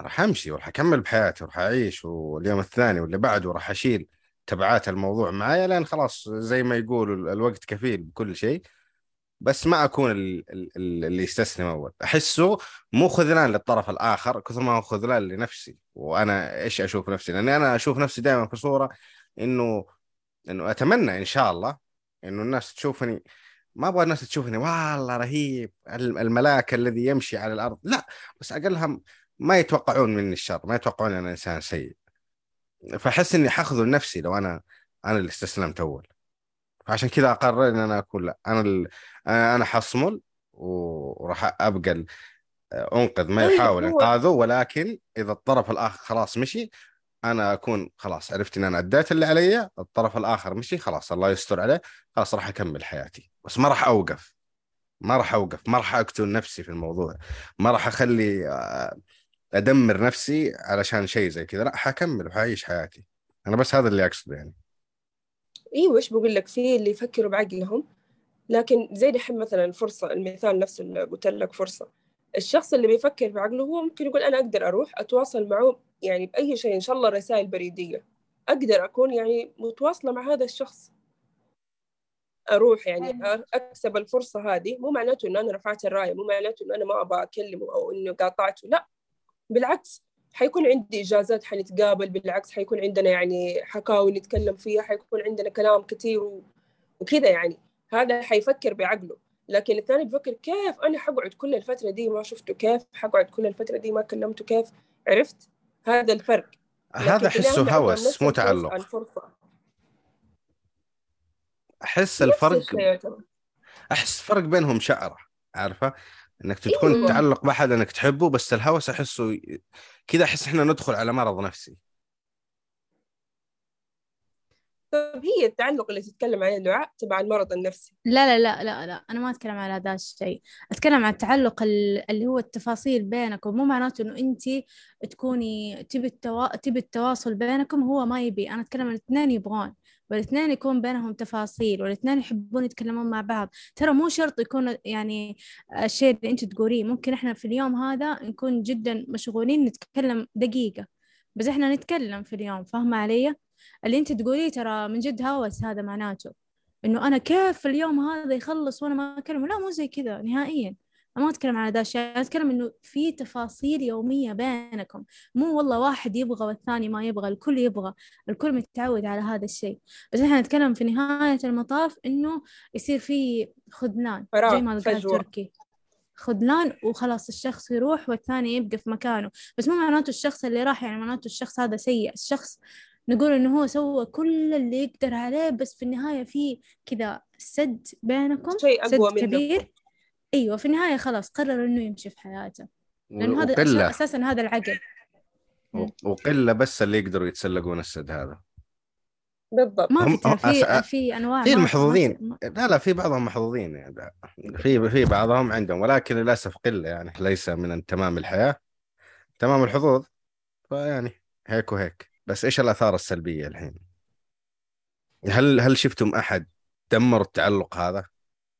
راح أمشي وراح أكمل بحياتي وراح أعيش واليوم الثاني واللي بعده راح أشيل تبعات الموضوع معايا لأن خلاص زي ما يقولوا ال- الوقت كفيل بكل شيء. بس ما أكون ال- ال- ال- اللي يستسلم أول. أحسه مو خذلان للطرف الآخر كثر ما هو خذلان لنفسي. وأنا إيش أشوف نفسي؟ لأني أنا أشوف نفسي دائما في صورة إنه إنه أتمنى إن شاء الله إنه الناس تشوفني. ما أبغى الناس تشوفني والله رهيب الم- الملاك الذي يمشي على الأرض. لا بس اقلها ما يتوقعون مني الشر ما يتوقعون ان أنا إنسان سيء. فأحس إني حاخذه لنفسي لو أنا أنا اللي استسلمت أول. فعشان كذا أقرر إن أنا اكون لأ أنا ال... أنا حصمل وراح أبقى أنقذ ما طيب، يحاول أنقاذه ولكن إذا الطرف الآخر خلاص مشي أنا أكون خلاص عرفت إن أنا أديت اللي علي الطرف الآخر مشي خلاص الله يستر عليه خلاص راح أكمل حياتي. بس ما راح أوقف. ما راح أوقف. ما راح أقتل نفسي في الموضوع. ما راح أخلي آه، أدمر نفسي علشان شيء زي كذا. لأ حكمل وحعيش حياتي. أنا بس هذا اللي أقصده يعني. أيوه إيش بقول لك في اللي يفكروا بعقلهم؟ لكن زي دحين مثلا الفرصة المثال نفسه اللي قلت لك فرصة. الشخص اللي بيفكر بعقله هو ممكن يقول أنا أقدر أروح أتواصل معه يعني بأي شيء إن شاء الله رسائل بريدية. أقدر أكون يعني متواصلة مع هذا الشخص. أروح يعني أ- أكسب الفرصة هذه. مو معناته إنه أنا رفعت الراية مو معناته إنه أنا ما أبغى أكلمه أو إنه قاطعته لا. بالعكس حيكون عندي إجازات حنتقابل بالعكس حيكون عندنا يعني حكاوي نتكلم فيها حيكون عندنا كلام كثير. وكذا يعني. هذا حيفكر بعقله. لكن الثاني بيفكر كيف أنا حقعد كل الفترة دي ما شفته؟ كيف حقعد كل الفترة دي ما كلمته؟ كيف؟ عرفت؟ هذا الفرق. هذا عندنا هوس مو تعلق. الفرصة. نفس الفرق. أحس فرق بينهم شعرة عارفة؟ إنك تكون أيوة. تعلق بأحد إنك تحبه بس الهوس احسه كذا أحس إحنا ندخل على مرض نفسي. طيب هي التعلق اللي تتكلم عليه دعاء تبع المرض النفسي. لا لا لا لا لا أنا ما أتكلم على هذا الشيء. أتكلم عن التعلق ال- اللي هو التفاصيل بينكم مو معناته إنه أنت تكوني تبي التوا... تبي التواصل بينكم هو ما يبي. أنا أتكلم عن الاثنين يبغون. والاثنين يكون بينهم تفاصيل والاثنين يحبون يتكلمون مع بعض ترى مو شرط يكون يعني الشيء اللي أنت تقوليه ممكن إحنا في اليوم هذا نكون جدا مشغولين نتكلم دقيقة بس إحنا نتكلم في اليوم فاهمة علي؟ اللي أنت تقوليه ترى من جد هوس هذا معناته إنه أنا كيف اليوم هذا يخلص وأنا ما اكلمه لا مو زي كذا نهائيا ما أتكلم على ذا الشيء أنا أتكلم إنه في تفاصيل يومية بينكم. مو والله واحد يبغى والثاني ما يبغى الكل يبغى الكل متعود على هذا الشيء. بس إحنا نتكلم في نهاية المطاف إنه يصير في خذلان زي ما قال. تركي. خذلان وخلاص الشخص يروح والثاني يبقى في مكانه. بس مو معناته الشخص اللي راح يعني معناته الشخص هذا سيء. الشخص نقول إنه هو سوى كل اللي يقدر عليه بس في النهاية في كذا سد بينكم شيء سد أقوى منه. كبير. إيوه في النهاية خلاص قرر إنه يمشي في حياته لأنه هذا أساسا هذا العقل. وقلة بس اللي يقدروا يتسلقون السد هذا بالضبط ما في في أس- في أنواع في المحظوظين. ما- لا لا في بعضهم محظوظين يعني في في بعضهم عندهم ولكن للأسف قلة يعني ليس من تمام الحياة تمام الحظوظ فيعني هيك وهيك بس إيش الآثار السلبية الحين؟ هل هل شفتم أحد دمر التعلق هذا؟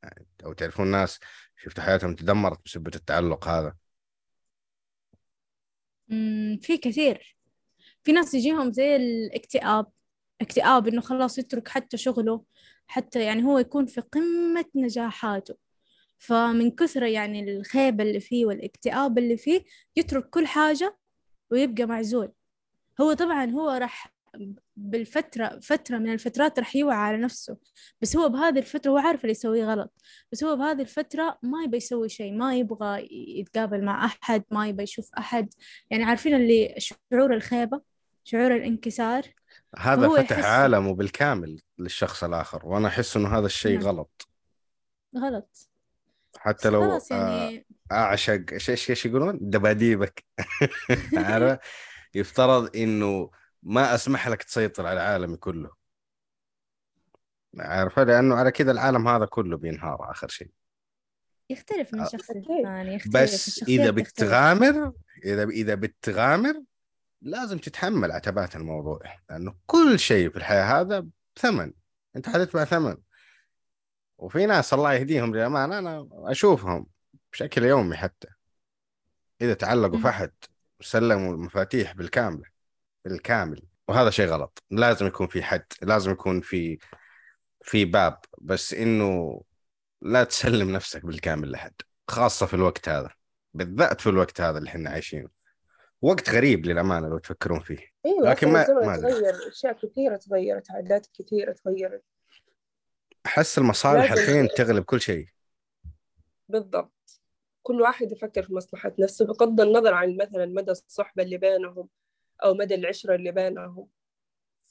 يعني أو تعرفون ناس شفتوا حياتهم تدمرت بسبب التعلق هذا؟ مم، في كثير. في ناس يجيهم زي الاكتئاب اكتئاب إنه خلاص يترك حتى شغله حتى يعني هو يكون في قمة نجاحاته. فمن كثر يعني الخيبة اللي فيه والاكتئاب اللي فيه يترك كل حاجة ويبقى معزول. هو طبعا هو راح بالفترة فترة من الفترات راح يوعى على نفسه. بس هو بهذه الفترة هو عارف اللي يسويه غلط. بس هو بهذه الفترة ما يبي يسوي شيء ما يبغى يتقابل مع أحد ما يبي يشوف أحد. يعني عارفين اللي شعور الخيبة شعور الانكسار؟ هذا فتح يحس- عالمه بالكامل للشخص الآخر وأنا أحس إنه هذا الشيء نعم. غلط. غلط. حتى لو خلاص آه، يعني أعشق. إيش إيش إيش يقولون؟ دباديبك. عارف؟ يفترض إنه ما أسمح لك تسيطر على عالمي كله. عارفة؟ لأنه على كذا العالم هذا كله بينهار آخر شيء. يختلف من آه، شخص. للثاني يختلف بس إذا. بتغامر إذا إذا بتغامر لازم تتحمل عتبات الموضوع. لأنه كل شيء في الحياة هذا بثمن أنت حتدفع ثمن. وفي ناس الله يهديهم للأمانة أنا أشوفهم بشكل يومي حتى. إذا تعلقوا مم. فحد وسلموا المفاتيح بالكامل. بالكامل وهذا شيء غلط. لازم يكون في حد لازم يكون في في باب. بس إنه لا تسلم نفسك بالكامل لحد خاصة في الوقت هذا. بالذات في الوقت هذا اللي إحنا عايشينه. وقت غريب للأمانة لو تفكرون فيه. أيوه لكن ما- ما. تغير أشياء كثيرة تغيرت عادات كثيرة تغيرت. أحس المصالح الحين تغلب كل شيء. بالضبط. كل واحد يفكر في مصلحة نفسه بغض النظر عن مثلا مدى الصحبة اللي بينهم. أو مدى العشرة اللي بينهم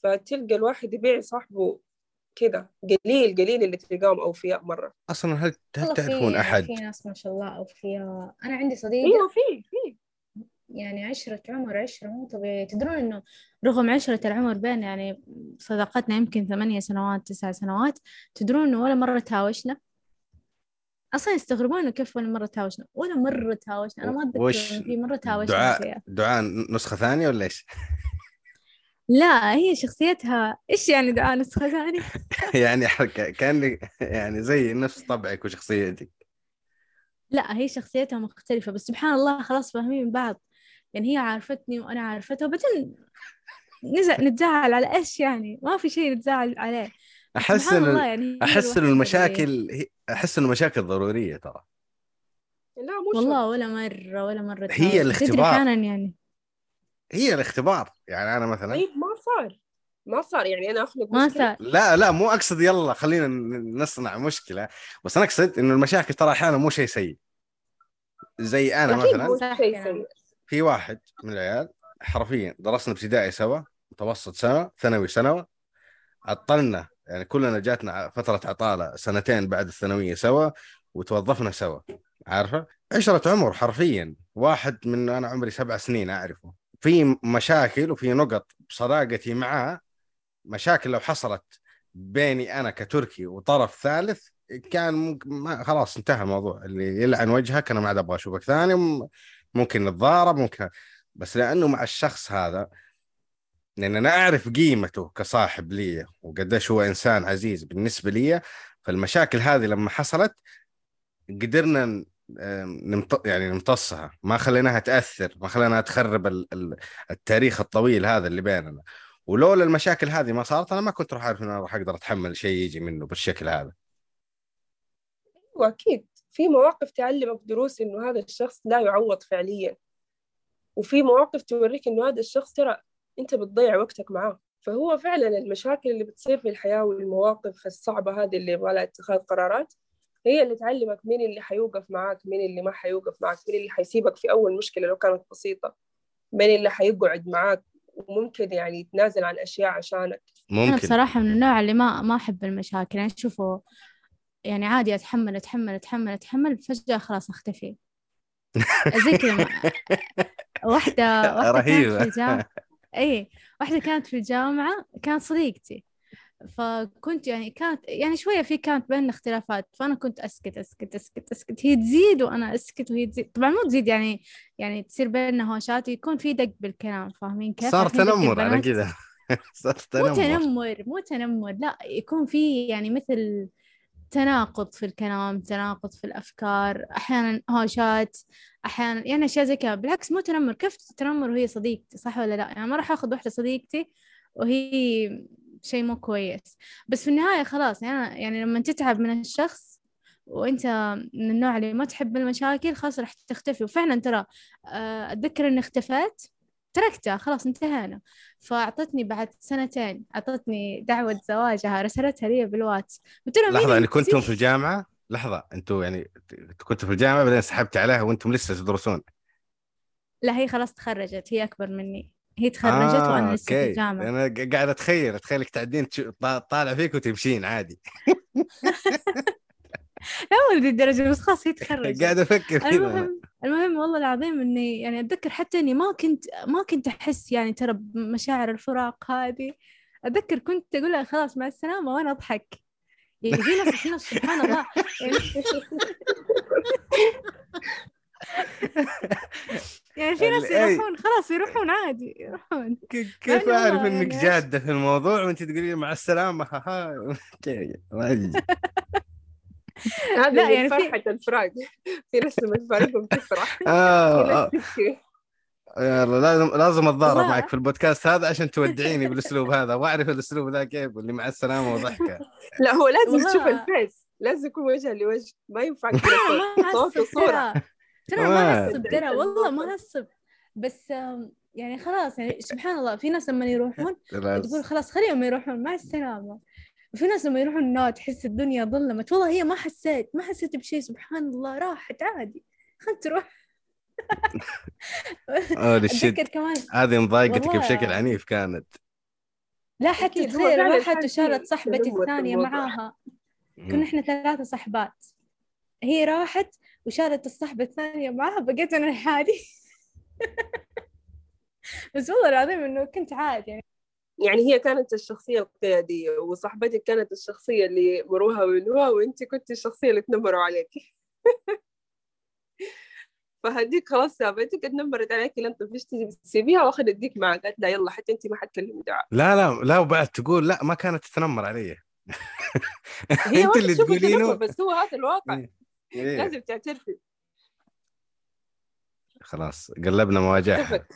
فتلقى الواحد يبيع صاحبه كذا قليل قليل اللي تلقاهم أوفياء مرة. أصلا هل تعرفون في أحد؟ في ناس ما شاء الله أوفياء. أنا عندي صديقة أيوة في في. يعني عشرة عمر عشرة مو طبيعي. تدرون إنه رغم عشرة العمر بين يعني صداقتنا يمكن ثمانية سنوات تسع سنوات تدرون إنه ولا مرة تهاوشنا. أصلا يستغربون كيف ولا مرة تهاوشنا. ولا مرة تهاوشنا. أنا ما إنه في مرة تهاوشنا دعاء فيها دعاء نسخة ثانية ولا إيش؟ لا هي شخصيتها. إيش يعني دعاء نسخة ثانية؟ يعني حركه كأني يعني زي نفس طبعك وشخصيتك. لا هي شخصيتها مختلفة. بس سبحان الله خلاص فاهمين بعض. يعني هي عارفتني وأنا عارفتها وبعدين نزع نتزعل على إيش يعني؟ ما في شيء نتزعل عليه. أحس سبحان إن يعني أحس الوحيدة ان اللي- المشاكل هي- أحس إن المشاكل ضرورية ترى. لا مش والله ولا مرة ولا مرة هي. الاختبار. تدري أحيانا يعني. هي الاختبار. يعني أنا مثلا طيب ما صار. ما صار. يعني أنا أخلق ما صار. لا لا مو أقصد يلا خلينا نصنع مشكلة. بس أنا أقصد انه المشاكل ترى أحيانا مو شيء سيء. زي أنا مثلا. سيء. في واحد من العيال حرفيا درسنا ابتدائي سوا متوسط سنة ثانوي سنة عطلنا يعني كلنا جاتنا فترة عطالة سنتين بعد الثانوية سوا وتوظفنا سوا عارفة؟ عشرة عمر حرفيا واحد من أنا عمري سبع سنين أعرفه. في مشاكل وفي نقط بصداقتي معاه مشاكل لو حصلت بيني أنا كتركي وطرف ثالث كان ما خلاص انتهى الموضوع. اللي يلعن وجهك أنا ما عاد أبغى أشوفك ثاني ممكن نتضارب ممكن. بس لأنه مع الشخص هذا لأن أنا أعرف قيمته كصاحب لي وقديش هو إنسان عزيز بالنسبة لي فالمشاكل هذه لما حصلت قدرنا نمط... يعني نمتصها. ما خليناها تأثر ما خليناها تخرب ال... ال- التاريخ الطويل هذا اللي بيننا. ولولا المشاكل هذه ما صارت أنا ما كنت راح أعرف إن أنا راح أقدر أتحمل شيء يجي منه بالشكل هذا. وأكيد في مواقف تعلمك دروس إنه هذا الشخص لا يعوض فعليا. وفي مواقف توريك إنه هذا الشخص ترى أنت بتضيع وقتك معاه. فهو فعلا المشاكل اللي بتصير في الحياة والمواقف الصعبة هذه اللي يبغى لها اتخاذ قرارات هي اللي تعلمك مين اللي حيوقف معاك مين اللي ما حيوقف معاك مين اللي حيسيبك في أول مشكلة لو كانت بسيطة مين اللي حيقعد معاك وممكن يعني يتنازل عن أشياء عشانك. أنا ممكن بصراحة من النوع اللي ما ما أحب المشاكل. يعني شوفوا يعني عادي أتحمل أتحمل أتحمل أتحمل فجأة خلاص أختفي. زي كذا واحدة واحدة رهيبة. أي واحدة كانت في الجامعة كانت صديقتي. فكنت يعني كانت يعني شوية في كانت بيننا اختلافات فأنا كنت أسكت أسكت أسكت أسكت. هي تزيد وأنا أسكت وهي تزيد. طبعا مو تزيد يعني يعني تصير بيننا هوشات ويكون في دق بالكلام فاهمين كيف؟ صار تنمر على كذا صار مو تنمر. تنمر مو تنمر. لا يكون في يعني مثل تناقض في الكلام تناقض في الأفكار أحيانا هوشات أحيانا يعني أشياء زي كذا. بالعكس مو تنمر. كيف تنمر وهي صديقتي؟ صح ولا لا؟ يعني ما راح أخذ واحدة صديقتي وهي شيء مو كويس. بس في النهاية خلاص يعني, يعني لما تتعب من الشخص وأنت من النوع اللي ما تحب المشاكل خلاص راح تختفي. وفعلا ترى آه، أتذكر إني اختفيت. تركتها خلاص انتهينا. فأعطتني بعد سنتين أعطتني دعوة زواجها رسلتها لي بالواتس. قلت لها لحظة مين يعني؟ كنتم في الجامعة؟ لحظة أنتم يعني كنتوا في الجامعة بعدين سحبت عليها وأنتم لسه تدرسون. لا هي خلاص تخرجت هي أكبر مني. هي تخرجت آه، وأنا لسه في أوكي. الجامعة. أنا قاعد أتخيل أتخيلك تعدين طالع فيك وتمشين عادي. لا مو لهذه الدرجة بس خلاص هي تخرج قاعد أفكر كذا. المهم المهم والله العظيم إني يعني أتذكر حتى إني ما كنت ما كنت أحس يعني ترى بمشاعر الفراق هذه أتذكر كنت أقول لها خلاص مع السلامة وأنا أضحك يعني في ناس في ناس سبحان الله يعني يعني في ناس أي. يروحون خلاص يروحون عادي يروحون ك- كيف أعرف إنك يعني؟ جادة في الموضوع وأنت تقولين مع السلامة ها ها. هذا يعني في- فرحة الفراق في ناس لما تفارقهم تفرح. في آه. يلا لازم لازم أتضارب. معك في البودكاست هذا عشان تودعيني بالأسلوب هذا. وأعرف الأسلوب ذا كيف اللي مع السلامة وضحكه لا هو لازم. تشوف الفيس. لازم يكون وجها لوجه. ما ينفع صوت هسب وصورة. ترى ما. هسب ترى والله ما هسب بس يعني خلاص يعني سبحان الله. في ناس لما يروحون تقول خلاص خليهم يروحون مع السلامة. وفي ناس لما يروحون لا تحس الدنيا ظلمت. والله هي ما حسيت ما حسيت بشيء سبحان الله راحت عادي. خلت تروح. أتذكر كمان. هذه مضايقتك. بشكل عنيف كانت. لا حتى فعلاً راحت وشالت صاحبتي الثانية. معاها. كنا إحنا ثلاثة صحبات هي راحت وشالت الصحبة الثانية معاها بقيت أنا لحالي بس والله العظيم إنه كنت عادي يعني. يعني هي كانت الشخصية القيادية وصاحبتك كانت الشخصية اللي مروها وينوها وانت كنت الشخصية اللي تنمروا عليك فهديك خلاص سابتك اتنمرت عليك لين طفشتي تسيبيها واخذت ديك معك قالت لا يلا حتى انت ما حتكلمي دعاء. لا لا لا وبعد تقول لا ما كانت تتنمر علي. هي انت اللي تقولينه. بس هو هذا الواقع. إيه. لازم تعترفي. خلاص قلبنا مواجهها اتفق.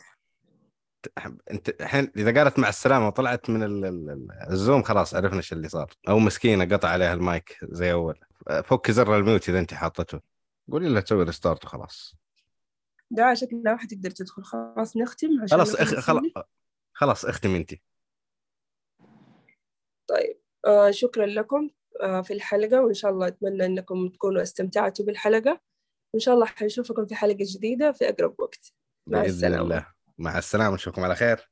أنت الحين إذا قالت مع السلامة وطلعت من ال- ال- ال- ال Zoom خلاص عرفنا إيش اللي صار. أو مسكينة قطع عليها المايك زي أول. فك زر ال mute إذا أنت حاطته. قولي لها تسوي restart وخلاص. دعاء شكلها ما حتقدر تدخل. خلاص نختم عشان خلاص اخ... خلاص. خلاص اختم أنت. طيب آه شكرا لكم آه في الحلقة وإن شاء الله أتمنى أنكم تكونوا استمتعتوا بالحلقة. وإن شاء الله حنشوفكم في حلقة جديدة في أقرب وقت. مع بإذن السلامة. الله. مع السلامة نشوفكم على خير.